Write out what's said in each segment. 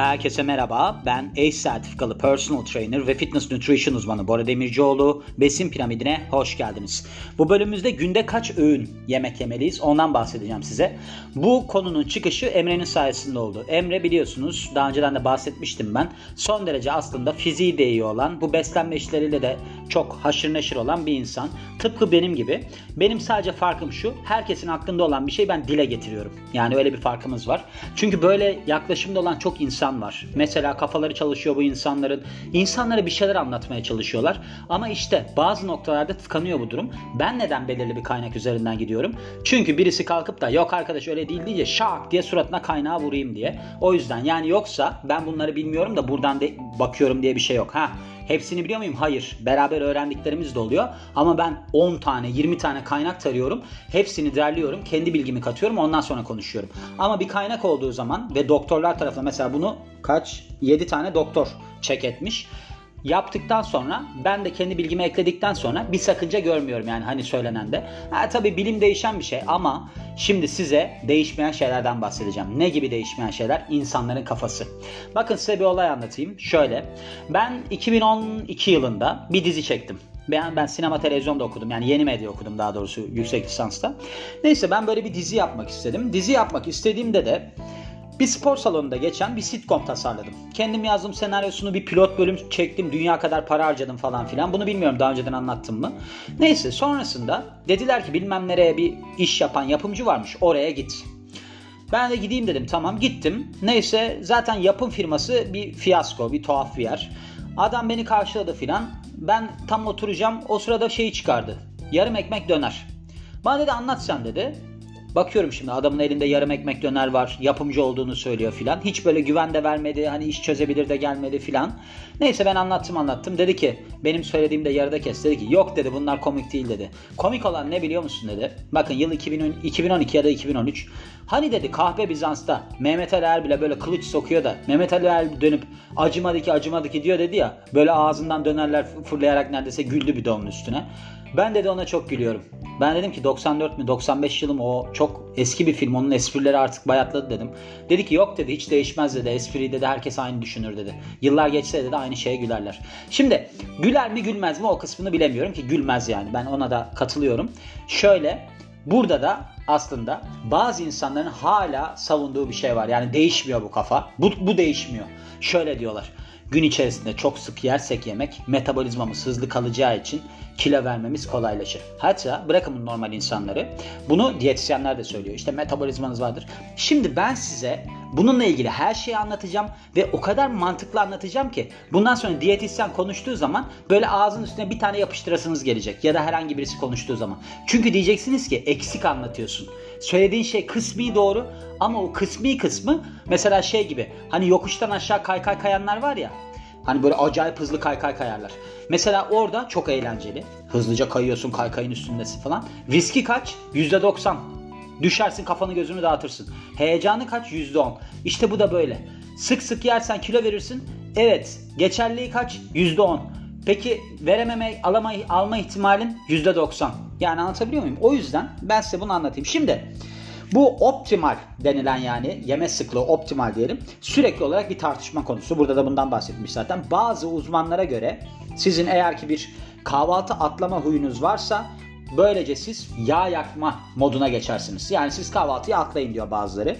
Herkese merhaba. Ben ACE sertifikalı personal trainer ve fitness nutrition uzmanı Bora Demircioğlu. Besin piramidine hoş geldiniz. Bu bölümümüzde günde kaç öğün yemek yemeliyiz ondan bahsedeceğim size. Bu konunun çıkışı Emre'nin sayesinde oldu. Emre biliyorsunuz daha önceden de bahsetmiştim ben. Son derece aslında fiziği de iyi olan, bu beslenme işleriyle de çok haşır neşir olan bir insan. Tıpkı benim gibi. Benim sadece farkım şu. Herkesin aklında olan bir şey ben dile getiriyorum. Yani öyle bir farkımız var. Çünkü böyle yaklaşımda olan çok insan var. Mesela kafaları çalışıyor bu insanların. İnsanlara bir şeyler anlatmaya çalışıyorlar. Ama işte bazı noktalarda tıkanıyor bu durum. Ben neden belirli bir kaynak üzerinden gidiyorum? Çünkü birisi kalkıp da yok arkadaş öyle değil diye şak diye suratına kaynağı vurayım diye. O yüzden yani yoksa ben bunları bilmiyorum da buradan de bakıyorum diye bir şey yok. Ha Hepsini biliyor muyum? Hayır. Beraber öğrendiklerimiz de oluyor. Ama ben 10 tane, 20 tane kaynak tarıyorum. Hepsini derliyorum. Kendi bilgimi katıyorum. Ondan sonra konuşuyorum. Ama bir kaynak olduğu zaman ve doktorlar tarafından mesela bunu kaç? 7 tane doktor çek etmiş yaptıktan sonra ben de kendi bilgimi ekledikten sonra bir sakınca görmüyorum yani hani söylenen de. Ha tabii bilim değişen bir şey ama şimdi size değişmeyen şeylerden bahsedeceğim. Ne gibi değişmeyen şeyler? İnsanların kafası. Bakın size bir olay anlatayım. Şöyle. Ben 2012 yılında bir dizi çektim. Ben, ben sinema televizyonda okudum. Yani yeni medya okudum daha doğrusu yüksek lisansta. Neyse ben böyle bir dizi yapmak istedim. Dizi yapmak istediğimde de bir spor salonunda geçen bir sitcom tasarladım. Kendim yazdım senaryosunu bir pilot bölüm çektim. Dünya kadar para harcadım falan filan. Bunu bilmiyorum daha önceden anlattım mı. Neyse sonrasında dediler ki bilmem nereye bir iş yapan yapımcı varmış. Oraya git. Ben de gideyim dedim tamam gittim. Neyse zaten yapım firması bir fiyasko bir tuhaf bir yer. Adam beni karşıladı filan. Ben tam oturacağım o sırada şeyi çıkardı. Yarım ekmek döner. Bana dedi anlat sen dedi. Bakıyorum şimdi adamın elinde yarım ekmek döner var. Yapımcı olduğunu söylüyor filan. Hiç böyle güven de vermedi. Hani iş çözebilir de gelmedi filan. Neyse ben anlattım anlattım. Dedi ki benim söylediğimde yarıda kes. Dedi ki yok dedi bunlar komik değil dedi. Komik olan ne biliyor musun dedi. Bakın yıl 2000, 2012 ya da 2013. Hani dedi kahve Bizans'ta Mehmet Ali Erbil'e böyle kılıç sokuyor da Mehmet Ali Erbil dönüp acımadı ki acımadı ki diyor dedi ya. Böyle ağzından dönerler fırlayarak neredeyse güldü bir de onun üstüne. Ben dedi ona çok gülüyorum. Ben dedim ki 94 mü 95 yılım o çok eski bir film onun esprileri artık bayatladı dedim. Dedi ki yok dedi hiç değişmez dedi espri dedi herkes aynı düşünür dedi. Yıllar geçse dedi aynı şeye gülerler. Şimdi güler mi gülmez mi o kısmını bilemiyorum ki gülmez yani ben ona da katılıyorum. Şöyle burada da aslında bazı insanların hala savunduğu bir şey var. Yani değişmiyor bu kafa. Bu, bu değişmiyor. Şöyle diyorlar. Gün içerisinde çok sık yersek yemek metabolizmamız hızlı kalacağı için kilo vermemiz kolaylaşır. Hatta bırakın normal insanları. Bunu diyetisyenler de söylüyor. İşte metabolizmanız vardır. Şimdi ben size bununla ilgili her şeyi anlatacağım ve o kadar mantıklı anlatacağım ki bundan sonra diyetisyen konuştuğu zaman böyle ağzın üstüne bir tane yapıştırasınız gelecek ya da herhangi birisi konuştuğu zaman. Çünkü diyeceksiniz ki eksik anlatıyorsun. Söylediğin şey kısmi doğru ama o kısmi kısmı mesela şey gibi hani yokuştan aşağı kaykay kayanlar var ya Hani böyle acayip hızlı kaykay kayarlar. Mesela orada çok eğlenceli. Hızlıca kayıyorsun kaykayın üstündesin falan. Riski kaç? %90. Düşersin kafanı gözünü dağıtırsın. Heyecanı kaç? %10. İşte bu da böyle. Sık sık yersen kilo verirsin. Evet. Geçerliği kaç? %10. Peki verememe, alama, alma ihtimalin %90. Yani anlatabiliyor muyum? O yüzden ben size bunu anlatayım. Şimdi bu optimal denilen yani yeme sıklığı optimal diyelim sürekli olarak bir tartışma konusu. Burada da bundan bahsetmiş zaten. Bazı uzmanlara göre sizin eğer ki bir kahvaltı atlama huyunuz varsa Böylece siz yağ yakma moduna geçersiniz. Yani siz kahvaltıyı atlayın diyor bazıları.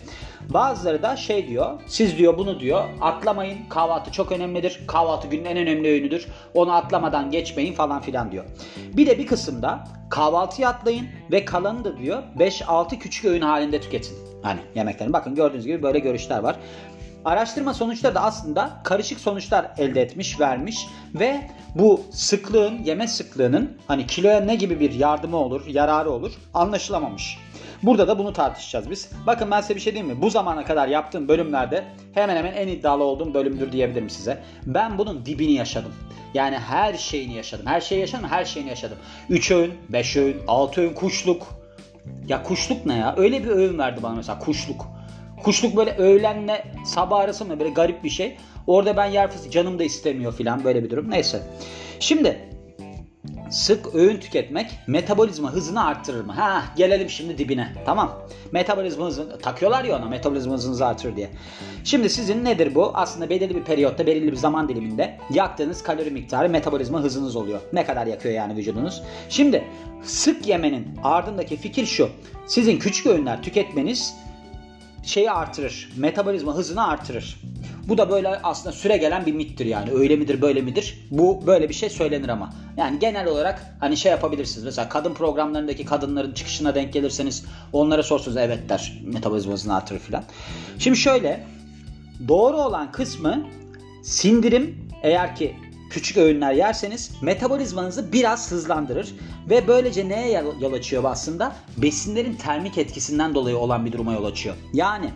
Bazıları da şey diyor, siz diyor bunu diyor atlamayın kahvaltı çok önemlidir. Kahvaltı günün en önemli öğünüdür. Onu atlamadan geçmeyin falan filan diyor. Bir de bir kısımda kahvaltıyı atlayın ve kalanı da diyor 5-6 küçük öğün halinde tüketin. Hani yemeklerin bakın gördüğünüz gibi böyle görüşler var. Araştırma sonuçları da aslında karışık sonuçlar elde etmiş, vermiş ve bu sıklığın, yeme sıklığının hani kiloya ne gibi bir yardımı olur, yararı olur anlaşılamamış. Burada da bunu tartışacağız biz. Bakın ben size bir şey diyeyim mi? Bu zamana kadar yaptığım bölümlerde hemen hemen en iddialı olduğum bölümdür diyebilirim size. Ben bunun dibini yaşadım. Yani her şeyini yaşadım. Her şeyi yaşadım, her şeyini yaşadım. 3 öğün, 5 öğün, 6 öğün, kuşluk. Ya kuşluk ne ya? Öyle bir öğün verdi bana mesela kuşluk. Kuşluk böyle öğlenle sabah arası mı böyle garip bir şey. Orada ben yer fıstığı canım da istemiyor filan böyle bir durum. Neyse. Şimdi sık öğün tüketmek metabolizma hızını arttırır mı? Ha gelelim şimdi dibine. Tamam. Metabolizma hızını takıyorlar ya ona metabolizma hızınızı artırır diye. Şimdi sizin nedir bu? Aslında belirli bir periyotta, belirli bir zaman diliminde yaktığınız kalori miktarı metabolizma hızınız oluyor. Ne kadar yakıyor yani vücudunuz? Şimdi sık yemenin ardındaki fikir şu. Sizin küçük öğünler tüketmeniz şeyi artırır. Metabolizma hızını artırır. Bu da böyle aslında süre gelen bir mittir yani. Öyle midir böyle midir? Bu böyle bir şey söylenir ama. Yani genel olarak hani şey yapabilirsiniz. Mesela kadın programlarındaki kadınların çıkışına denk gelirseniz onlara sorsunuz evet der. Metabolizma hızını artırır filan. Şimdi şöyle doğru olan kısmı sindirim eğer ki küçük öğünler yerseniz metabolizmanızı biraz hızlandırır ve böylece neye yol açıyor aslında? Besinlerin termik etkisinden dolayı olan bir duruma yol açıyor. Yani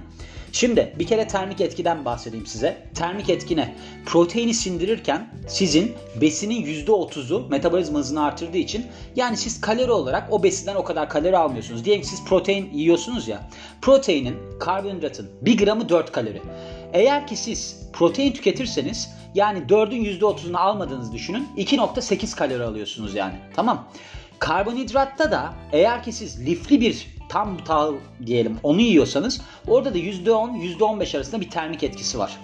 Şimdi bir kere termik etkiden bahsedeyim size. Termik etkine proteini sindirirken sizin besinin %30'u metabolizma hızını artırdığı için yani siz kalori olarak o besinden o kadar kalori almıyorsunuz. Diyelim siz protein yiyorsunuz ya. Proteinin, karbonhidratın 1 gramı 4 kalori. Eğer ki siz protein tüketirseniz yani 4'ün %30'unu almadığınızı düşünün. 2.8 kalori alıyorsunuz yani. Tamam. Karbonhidratta da eğer ki siz lifli bir tam tahıl diyelim onu yiyorsanız orada da %10 %15 arasında bir termik etkisi var.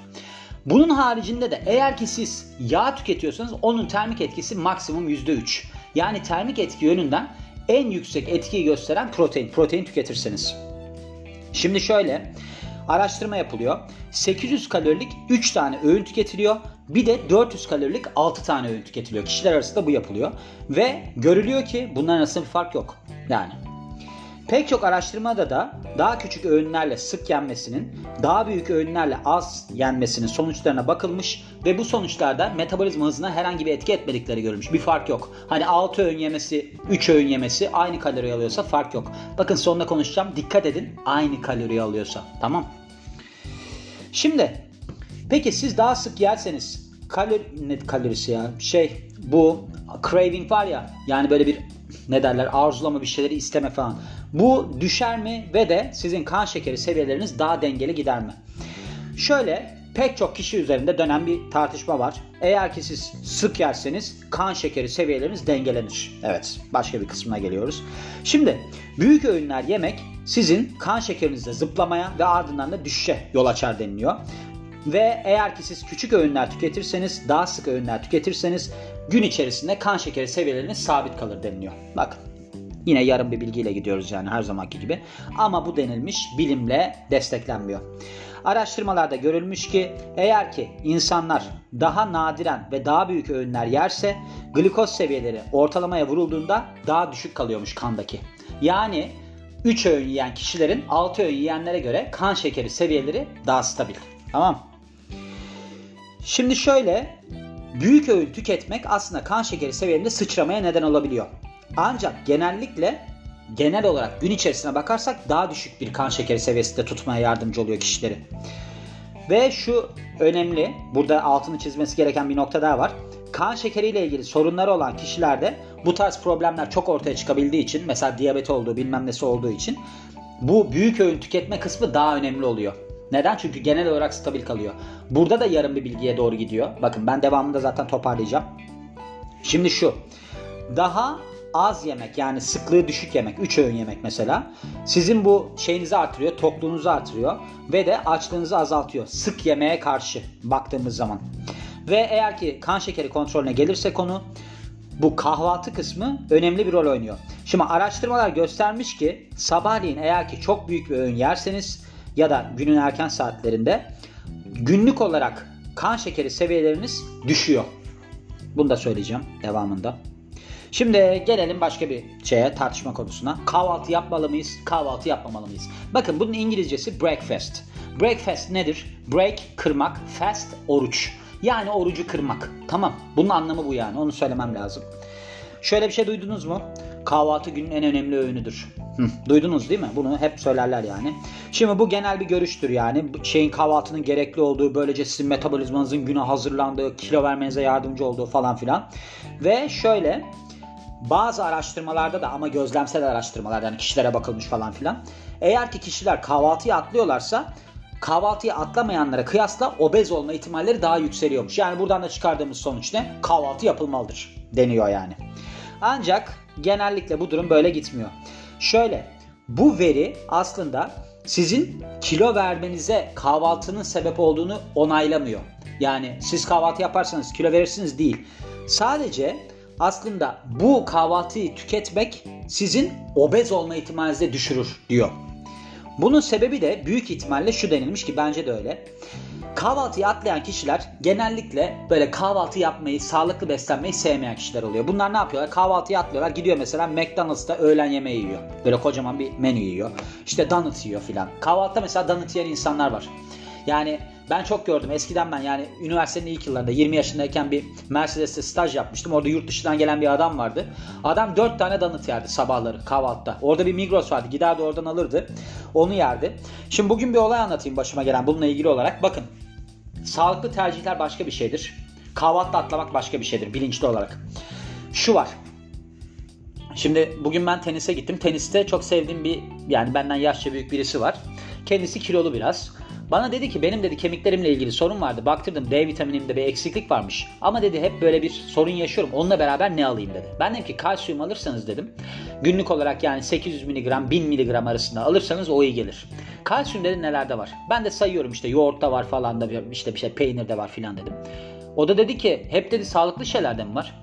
Bunun haricinde de eğer ki siz yağ tüketiyorsanız onun termik etkisi maksimum %3. Yani termik etki yönünden en yüksek etkiyi gösteren protein. Protein tüketirseniz. Şimdi şöyle araştırma yapılıyor. 800 kalorilik 3 tane öğün tüketiliyor. Bir de 400 kalorilik 6 tane öğün tüketiliyor. Kişiler arasında bu yapılıyor. Ve görülüyor ki bunların arasında bir fark yok. Yani Pek çok araştırmada da daha küçük öğünlerle sık yenmesinin daha büyük öğünlerle az yenmesinin sonuçlarına bakılmış ve bu sonuçlarda metabolizma hızına herhangi bir etki etmedikleri görülmüş. Bir fark yok. Hani 6 öğün yemesi, 3 öğün yemesi aynı kalori alıyorsa fark yok. Bakın sonunda konuşacağım. Dikkat edin aynı kalori alıyorsa. Tamam. Şimdi peki siz daha sık yerseniz kalori ne kalorisi ya şey bu craving var ya yani böyle bir ne derler arzulama bir şeyleri isteme falan. Bu düşer mi ve de sizin kan şekeri seviyeleriniz daha dengeli gider mi? Şöyle pek çok kişi üzerinde dönen bir tartışma var. Eğer ki siz sık yerseniz kan şekeri seviyeleriniz dengelenir. Evet başka bir kısmına geliyoruz. Şimdi büyük öğünler yemek sizin kan şekerinizde zıplamaya ve ardından da düşüşe yol açar deniliyor. Ve eğer ki siz küçük öğünler tüketirseniz, daha sık öğünler tüketirseniz gün içerisinde kan şekeri seviyeleriniz sabit kalır deniliyor. Bakın Yine yarım bir bilgiyle gidiyoruz yani her zamanki gibi. Ama bu denilmiş bilimle desteklenmiyor. Araştırmalarda görülmüş ki eğer ki insanlar daha nadiren ve daha büyük öğünler yerse glikoz seviyeleri ortalamaya vurulduğunda daha düşük kalıyormuş kandaki. Yani 3 öğün yiyen kişilerin 6 öğün yiyenlere göre kan şekeri seviyeleri daha stabil. Tamam Şimdi şöyle büyük öğün tüketmek aslında kan şekeri seviyelerinde sıçramaya neden olabiliyor. Ancak genellikle genel olarak gün içerisine bakarsak daha düşük bir kan şekeri seviyesinde tutmaya yardımcı oluyor kişileri. Ve şu önemli, burada altını çizmesi gereken bir nokta daha var. Kan şekeriyle ilgili sorunları olan kişilerde bu tarz problemler çok ortaya çıkabildiği için, mesela diyabet olduğu, bilmem nesi olduğu için bu büyük öğün tüketme kısmı daha önemli oluyor. Neden? Çünkü genel olarak stabil kalıyor. Burada da yarım bir bilgiye doğru gidiyor. Bakın ben devamında zaten toparlayacağım. Şimdi şu. Daha az yemek yani sıklığı düşük yemek 3 öğün yemek mesela sizin bu şeyinizi artırıyor tokluğunuzu artırıyor ve de açlığınızı azaltıyor sık yemeğe karşı baktığımız zaman. Ve eğer ki kan şekeri kontrolüne gelirse konu bu kahvaltı kısmı önemli bir rol oynuyor. Şimdi araştırmalar göstermiş ki sabahleyin eğer ki çok büyük bir öğün yerseniz ya da günün erken saatlerinde günlük olarak kan şekeri seviyeleriniz düşüyor. Bunu da söyleyeceğim devamında. Şimdi gelelim başka bir şeye tartışma konusuna. Kahvaltı yapmalı mıyız? Kahvaltı yapmamalı mıyız? Bakın bunun İngilizcesi breakfast. Breakfast nedir? Break kırmak, fast oruç. Yani orucu kırmak. Tamam. Bunun anlamı bu yani. Onu söylemem lazım. Şöyle bir şey duydunuz mu? Kahvaltı günün en önemli öğünüdür. Duydunuz değil mi? Bunu hep söylerler yani. Şimdi bu genel bir görüştür yani. Şeyin kahvaltının gerekli olduğu, böylece sizin metabolizmanızın güne hazırlandığı, kilo vermenize yardımcı olduğu falan filan. Ve şöyle bazı araştırmalarda da ama gözlemsel araştırmalarda yani kişilere bakılmış falan filan. Eğer ki kişiler kahvaltıyı atlıyorlarsa kahvaltıyı atlamayanlara kıyasla obez olma ihtimalleri daha yükseliyormuş. Yani buradan da çıkardığımız sonuç ne? Kahvaltı yapılmalıdır deniyor yani. Ancak genellikle bu durum böyle gitmiyor. Şöyle bu veri aslında sizin kilo vermenize kahvaltının sebep olduğunu onaylamıyor. Yani siz kahvaltı yaparsanız kilo verirsiniz değil. Sadece aslında bu kahvaltıyı tüketmek sizin obez olma ihtimalinizi düşürür diyor. Bunun sebebi de büyük ihtimalle şu denilmiş ki bence de öyle. Kahvaltıyı atlayan kişiler genellikle böyle kahvaltı yapmayı, sağlıklı beslenmeyi sevmeyen kişiler oluyor. Bunlar ne yapıyorlar? Kahvaltıyı atlıyorlar. Gidiyor mesela McDonald's'ta öğlen yemeği yiyor. Böyle kocaman bir menü yiyor. İşte donut yiyor filan. Kahvaltıda mesela donut yiyen insanlar var. Yani ben çok gördüm. Eskiden ben yani üniversitenin ilk yıllarında 20 yaşındayken bir Mercedes'te staj yapmıştım. Orada yurt dışından gelen bir adam vardı. Adam 4 tane donut yerdi sabahları kahvaltıda. Orada bir Migros vardı. Giderdi oradan alırdı. Onu yerdi. Şimdi bugün bir olay anlatayım başıma gelen bununla ilgili olarak. Bakın sağlıklı tercihler başka bir şeydir. Kahvaltı atlamak başka bir şeydir bilinçli olarak. Şu var. Şimdi bugün ben tenise gittim. Teniste çok sevdiğim bir yani benden yaşça büyük birisi var. Kendisi kilolu biraz. Bana dedi ki benim dedi kemiklerimle ilgili sorun vardı. Baktırdım D vitaminimde bir eksiklik varmış. Ama dedi hep böyle bir sorun yaşıyorum. Onunla beraber ne alayım dedi. Ben dedim ki kalsiyum alırsanız dedim. Günlük olarak yani 800 mg 1000 mg arasında alırsanız o iyi gelir. Kalsiyum dedi nelerde var. Ben de sayıyorum işte yoğurtta var falan da işte bir şey peynirde var filan dedim. O da dedi ki hep dedi sağlıklı şeylerde mi var?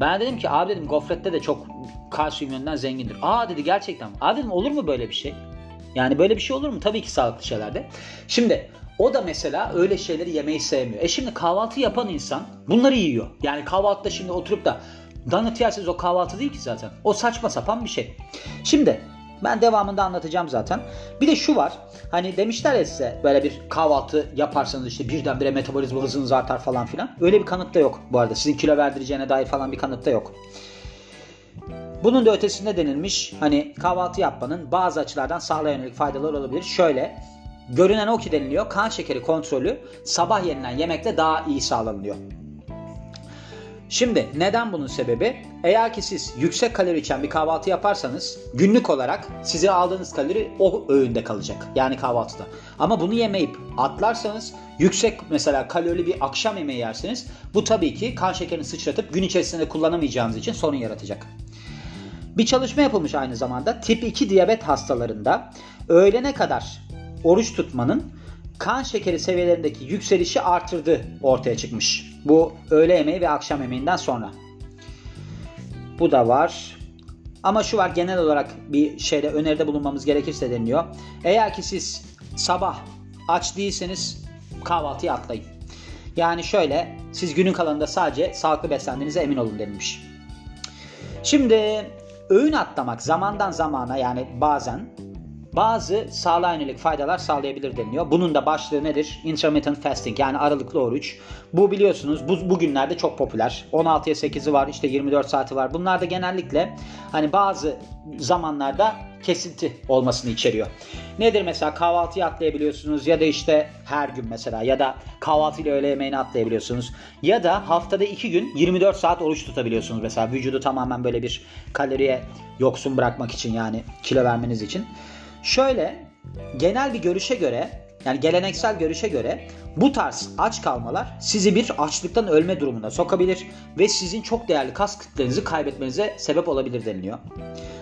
Ben dedim ki abi dedim gofrette de çok kalsiyum yönden zengindir. Aa dedi gerçekten. Abi dedim olur mu böyle bir şey? Yani böyle bir şey olur mu? Tabii ki sağlıklı şeylerde. Şimdi o da mesela öyle şeyleri yemeyi sevmiyor. E şimdi kahvaltı yapan insan bunları yiyor. Yani kahvaltıda şimdi oturup da donut yerseniz o kahvaltı değil ki zaten. O saçma sapan bir şey. Şimdi ben devamında anlatacağım zaten. Bir de şu var. Hani demişler ya size böyle bir kahvaltı yaparsanız işte birdenbire metabolizma hızınız artar falan filan. Öyle bir kanıt da yok bu arada. Sizin kilo verdireceğine dair falan bir kanıt da yok. Bunun da ötesinde denilmiş hani kahvaltı yapmanın bazı açılardan sağlığa yönelik faydaları olabilir. Şöyle görünen o ki deniliyor kan şekeri kontrolü sabah yenilen yemekte daha iyi sağlanıyor. Şimdi neden bunun sebebi? Eğer ki siz yüksek kalori içen bir kahvaltı yaparsanız günlük olarak size aldığınız kalori o öğünde kalacak. Yani kahvaltıda. Ama bunu yemeyip atlarsanız yüksek mesela kalorili bir akşam yemeği yerseniz bu tabii ki kan şekerini sıçratıp gün içerisinde kullanamayacağınız için sorun yaratacak. Bir çalışma yapılmış aynı zamanda tip 2 diyabet hastalarında öğlene kadar oruç tutmanın kan şekeri seviyelerindeki yükselişi artırdığı ortaya çıkmış. Bu öğle yemeği ve akşam yemeğinden sonra. Bu da var. Ama şu var genel olarak bir şeyde öneride bulunmamız gerekirse deniliyor. Eğer ki siz sabah aç değilseniz kahvaltıyı atlayın. Yani şöyle siz günün kalanında sadece sağlıklı beslendiğinize emin olun denilmiş. Şimdi öğün atlamak zamandan zamana yani bazen bazı sağlığa yönelik faydalar sağlayabilir deniliyor. Bunun da başlığı nedir? Intermittent fasting yani aralıklı oruç. Bu biliyorsunuz bu, bugünlerde çok popüler. 16'ya 8'i var işte 24 saati var. Bunlar da genellikle hani bazı zamanlarda kesinti olmasını içeriyor. Nedir mesela kahvaltıyı atlayabiliyorsunuz ya da işte her gün mesela ya da kahvaltıyla öğle yemeğini atlayabiliyorsunuz. Ya da haftada 2 gün 24 saat oruç tutabiliyorsunuz mesela vücudu tamamen böyle bir kaloriye yoksun bırakmak için yani kilo vermeniz için. Şöyle genel bir görüşe göre yani geleneksel görüşe göre bu tarz aç kalmalar sizi bir açlıktan ölme durumuna sokabilir ve sizin çok değerli kas kütlenizi kaybetmenize sebep olabilir deniliyor.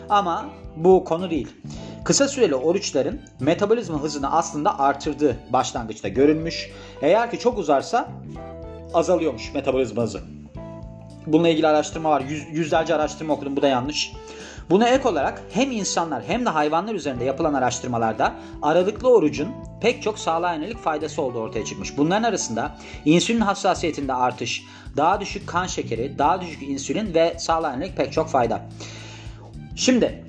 Ama bu konu değil. Kısa süreli oruçların metabolizma hızını aslında artırdığı başlangıçta görünmüş. Eğer ki çok uzarsa azalıyormuş metabolizma hızı. Bununla ilgili araştırma var. Yüz, yüzlerce araştırma okudum. Bu da yanlış. Buna ek olarak hem insanlar hem de hayvanlar üzerinde yapılan araştırmalarda aralıklı orucun pek çok sağlığa yönelik faydası olduğu ortaya çıkmış. Bunların arasında insülin hassasiyetinde artış, daha düşük kan şekeri, daha düşük insülin ve sağlığa yönelik pek çok fayda. Şimdi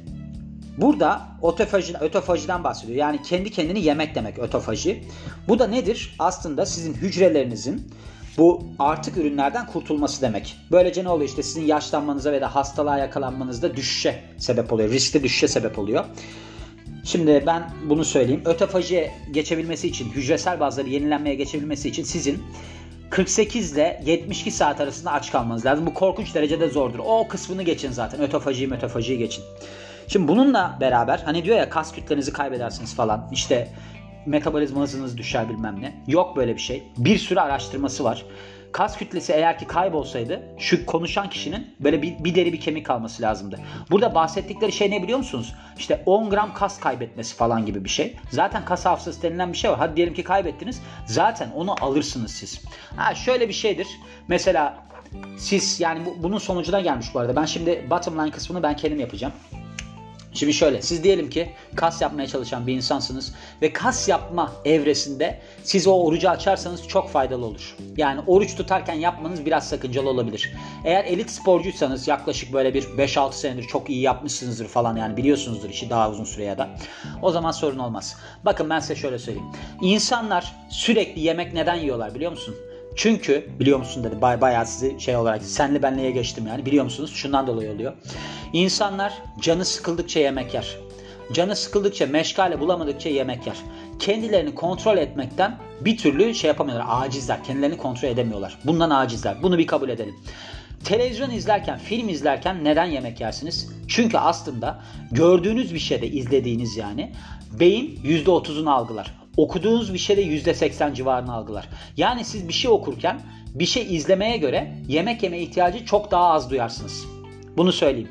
burada otofaji, ötofajiden bahsediyor. Yani kendi kendini yemek demek ötofaji. Bu da nedir? Aslında sizin hücrelerinizin bu artık ürünlerden kurtulması demek. Böylece ne oluyor işte sizin yaşlanmanıza ve de hastalığa yakalanmanızda düşüşe sebep oluyor. Riskli düşüşe sebep oluyor. Şimdi ben bunu söyleyeyim. Ötofajiye geçebilmesi için, hücresel bazları yenilenmeye geçebilmesi için sizin 48 ile 72 saat arasında aç kalmanız lazım. Bu korkunç derecede zordur. O kısmını geçin zaten. Ötofajiyi ötofajiyi geçin. Şimdi bununla beraber hani diyor ya kas kütlenizi kaybedersiniz falan. İşte metabolizma hızınız düşer bilmem ne. Yok böyle bir şey. Bir sürü araştırması var. Kas kütlesi eğer ki kaybolsaydı şu konuşan kişinin böyle bir, bir deri bir kemik kalması lazımdı. Burada bahsettikleri şey ne biliyor musunuz? İşte 10 gram kas kaybetmesi falan gibi bir şey. Zaten kas hafızası denilen bir şey var. Hadi diyelim ki kaybettiniz. Zaten onu alırsınız siz. Ha şöyle bir şeydir. Mesela siz yani bu, bunun sonucuna gelmiş bu arada. Ben şimdi bottom line kısmını ben kendim yapacağım. Şimdi şöyle siz diyelim ki kas yapmaya çalışan bir insansınız ve kas yapma evresinde siz o orucu açarsanız çok faydalı olur. Yani oruç tutarken yapmanız biraz sakıncalı olabilir. Eğer elit sporcuysanız yaklaşık böyle bir 5-6 senedir çok iyi yapmışsınızdır falan yani biliyorsunuzdur işi daha uzun süreye da. O zaman sorun olmaz. Bakın ben size şöyle söyleyeyim. İnsanlar sürekli yemek neden yiyorlar biliyor musun? Çünkü biliyor musun dedi bay bayağı sizi şey olarak senli benliğe geçtim yani biliyor musunuz şundan dolayı oluyor. İnsanlar canı sıkıldıkça yemek yer. Canı sıkıldıkça meşgale bulamadıkça yemek yer. Kendilerini kontrol etmekten bir türlü şey yapamıyorlar. Acizler. Kendilerini kontrol edemiyorlar. Bundan acizler. Bunu bir kabul edelim. Televizyon izlerken, film izlerken neden yemek yersiniz? Çünkü aslında gördüğünüz bir şeyde izlediğiniz yani beyin %30'unu algılar. Okuduğunuz bir şeyde %80 civarını algılar. Yani siz bir şey okurken bir şey izlemeye göre yemek yeme ihtiyacı çok daha az duyarsınız. Bunu söyleyeyim.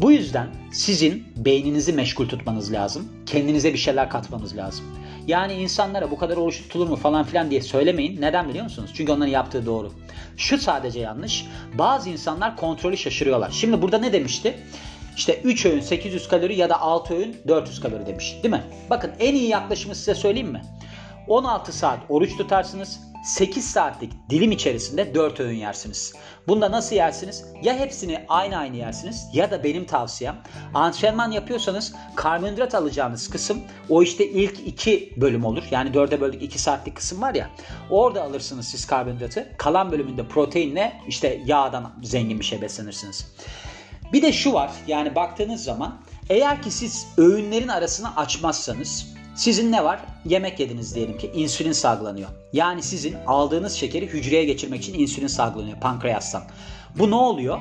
Bu yüzden sizin beyninizi meşgul tutmanız lazım. Kendinize bir şeyler katmanız lazım. Yani insanlara bu kadar oruç tutulur mu falan filan diye söylemeyin. Neden biliyor musunuz? Çünkü onların yaptığı doğru. Şu sadece yanlış. Bazı insanlar kontrolü şaşırıyorlar. Şimdi burada ne demişti? İşte 3 öğün 800 kalori ya da 6 öğün 400 kalori demiş. Değil mi? Bakın en iyi yaklaşımı size söyleyeyim mi? 16 saat oruç tutarsınız. 8 saatlik dilim içerisinde 4 öğün yersiniz. Bunda nasıl yersiniz? Ya hepsini aynı aynı yersiniz ya da benim tavsiyem antrenman yapıyorsanız karbonhidrat alacağınız kısım o işte ilk 2 bölüm olur. Yani 4'e böldük 2 saatlik kısım var ya. Orada alırsınız siz karbonhidratı. Kalan bölümünde proteinle işte yağdan zengin bir şey beslenirsiniz. Bir de şu var yani baktığınız zaman eğer ki siz öğünlerin arasını açmazsanız sizin ne var? Yemek yediniz diyelim ki insülin salgılanıyor. Yani sizin aldığınız şekeri hücreye geçirmek için insülin salgılanıyor pankreastan. Bu ne oluyor?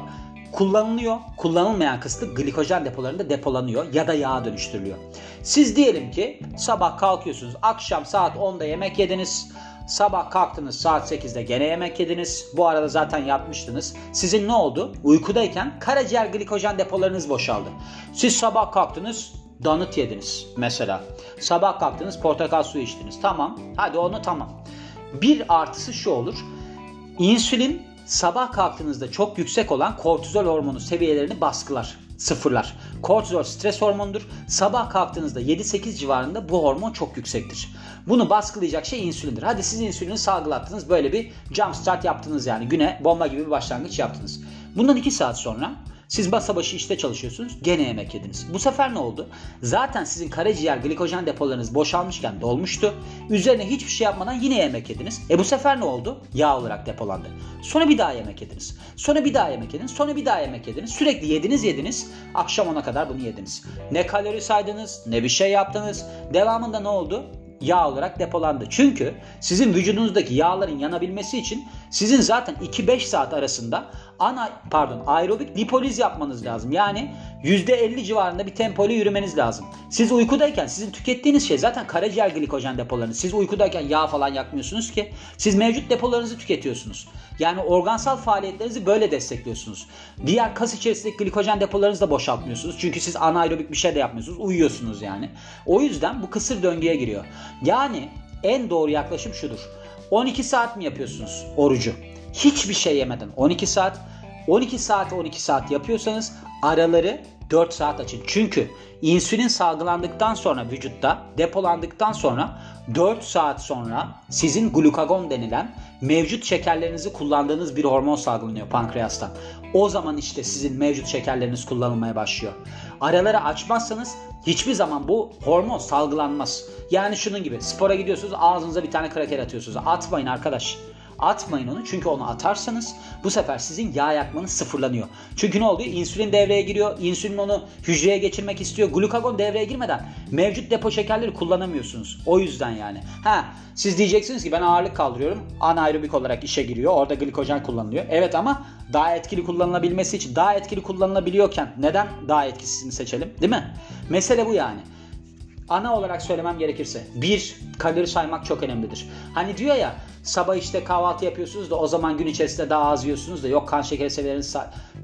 Kullanılıyor. Kullanılmayan kısmı glikojen depolarında depolanıyor ya da yağa dönüştürülüyor. Siz diyelim ki sabah kalkıyorsunuz akşam saat 10'da yemek yediniz. Sabah kalktınız saat 8'de gene yemek yediniz. Bu arada zaten yatmıştınız. Sizin ne oldu? Uykudayken karaciğer glikojen depolarınız boşaldı. Siz sabah kalktınız donut yediniz mesela. Sabah kalktınız portakal suyu içtiniz. Tamam. Hadi onu tamam. Bir artısı şu olur. İnsülin sabah kalktığınızda çok yüksek olan kortizol hormonu seviyelerini baskılar, sıfırlar. Kortizol stres hormonudur. Sabah kalktığınızda 7-8 civarında bu hormon çok yüksektir. Bunu baskılayacak şey insülindir. Hadi siz insülini salgılattınız. Böyle bir jump start yaptınız yani. Güne bomba gibi bir başlangıç yaptınız. Bundan 2 saat sonra siz masa başı işte çalışıyorsunuz. Gene yemek yediniz. Bu sefer ne oldu? Zaten sizin karaciğer glikojen depolarınız boşalmışken dolmuştu. Üzerine hiçbir şey yapmadan yine yemek yediniz. E bu sefer ne oldu? Yağ olarak depolandı. Sonra bir daha yemek yediniz. Sonra bir daha yemek yediniz. Sonra bir daha yemek yediniz. Sürekli yediniz yediniz. Akşam ona kadar bunu yediniz. Ne kalori saydınız ne bir şey yaptınız. Devamında ne oldu? yağ olarak depolandı. Çünkü sizin vücudunuzdaki yağların yanabilmesi için sizin zaten 2-5 saat arasında ana pardon aerobik lipoliz yapmanız lazım. Yani %50 civarında bir tempoyla yürümeniz lazım. Siz uykudayken sizin tükettiğiniz şey zaten karaciğer glikojen depolarınız. Siz uykudayken yağ falan yakmıyorsunuz ki. Siz mevcut depolarınızı tüketiyorsunuz. Yani organsal faaliyetlerinizi böyle destekliyorsunuz. Diğer kas içerisindeki glikojen depolarınızı da boşaltmıyorsunuz. Çünkü siz anaerobik bir şey de yapmıyorsunuz. Uyuyorsunuz yani. O yüzden bu kısır döngüye giriyor. Yani en doğru yaklaşım şudur. 12 saat mi yapıyorsunuz orucu? Hiçbir şey yemeden 12 saat 12 saat 12 saat yapıyorsanız araları 4 saat açın. Çünkü insülin salgılandıktan sonra vücutta depolandıktan sonra 4 saat sonra sizin glukagon denilen mevcut şekerlerinizi kullandığınız bir hormon salgılanıyor pankreastan. O zaman işte sizin mevcut şekerleriniz kullanılmaya başlıyor. Araları açmazsanız hiçbir zaman bu hormon salgılanmaz. Yani şunun gibi spora gidiyorsunuz ağzınıza bir tane kraker atıyorsunuz. Atmayın arkadaş. Atmayın onu çünkü onu atarsanız bu sefer sizin yağ yakmanız sıfırlanıyor. Çünkü ne oluyor? İnsülin devreye giriyor. İnsülin onu hücreye geçirmek istiyor. Glukagon devreye girmeden mevcut depo şekerleri kullanamıyorsunuz. O yüzden yani. Ha siz diyeceksiniz ki ben ağırlık kaldırıyorum. Anaerobik olarak işe giriyor. Orada glikojen kullanılıyor. Evet ama daha etkili kullanılabilmesi için daha etkili kullanılabiliyorken neden daha etkisini seçelim? Değil mi? Mesele bu yani. Ana olarak söylemem gerekirse bir kalori saymak çok önemlidir. Hani diyor ya sabah işte kahvaltı yapıyorsunuz da o zaman gün içerisinde daha az yiyorsunuz da yok kan şekeri seviyeleriniz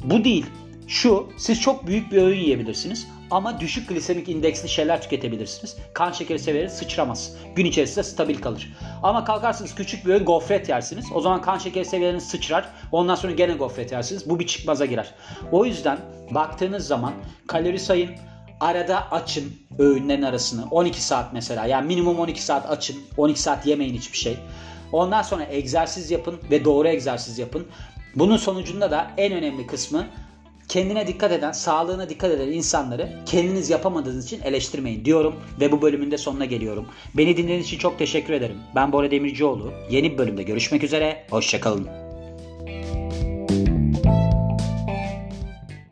bu değil. Şu siz çok büyük bir öğün yiyebilirsiniz ama düşük glisemik indeksli şeyler tüketebilirsiniz. Kan şekeri seviyeleri sıçramaz. Gün içerisinde stabil kalır. Ama kalkarsınız küçük bir öğün gofret yersiniz. O zaman kan şekeri seviyeleriniz sıçrar. Ondan sonra gene gofret yersiniz. Bu bir çıkmaza girer. O yüzden baktığınız zaman kalori sayın arada açın öğünlerin arasını. 12 saat mesela. Yani minimum 12 saat açın. 12 saat yemeyin hiçbir şey. Ondan sonra egzersiz yapın ve doğru egzersiz yapın. Bunun sonucunda da en önemli kısmı kendine dikkat eden, sağlığına dikkat eden insanları kendiniz yapamadığınız için eleştirmeyin diyorum ve bu bölümün de sonuna geliyorum. Beni dinlediğiniz için çok teşekkür ederim. Ben Bora Demircioğlu. Yeni bir bölümde görüşmek üzere. Hoşçakalın.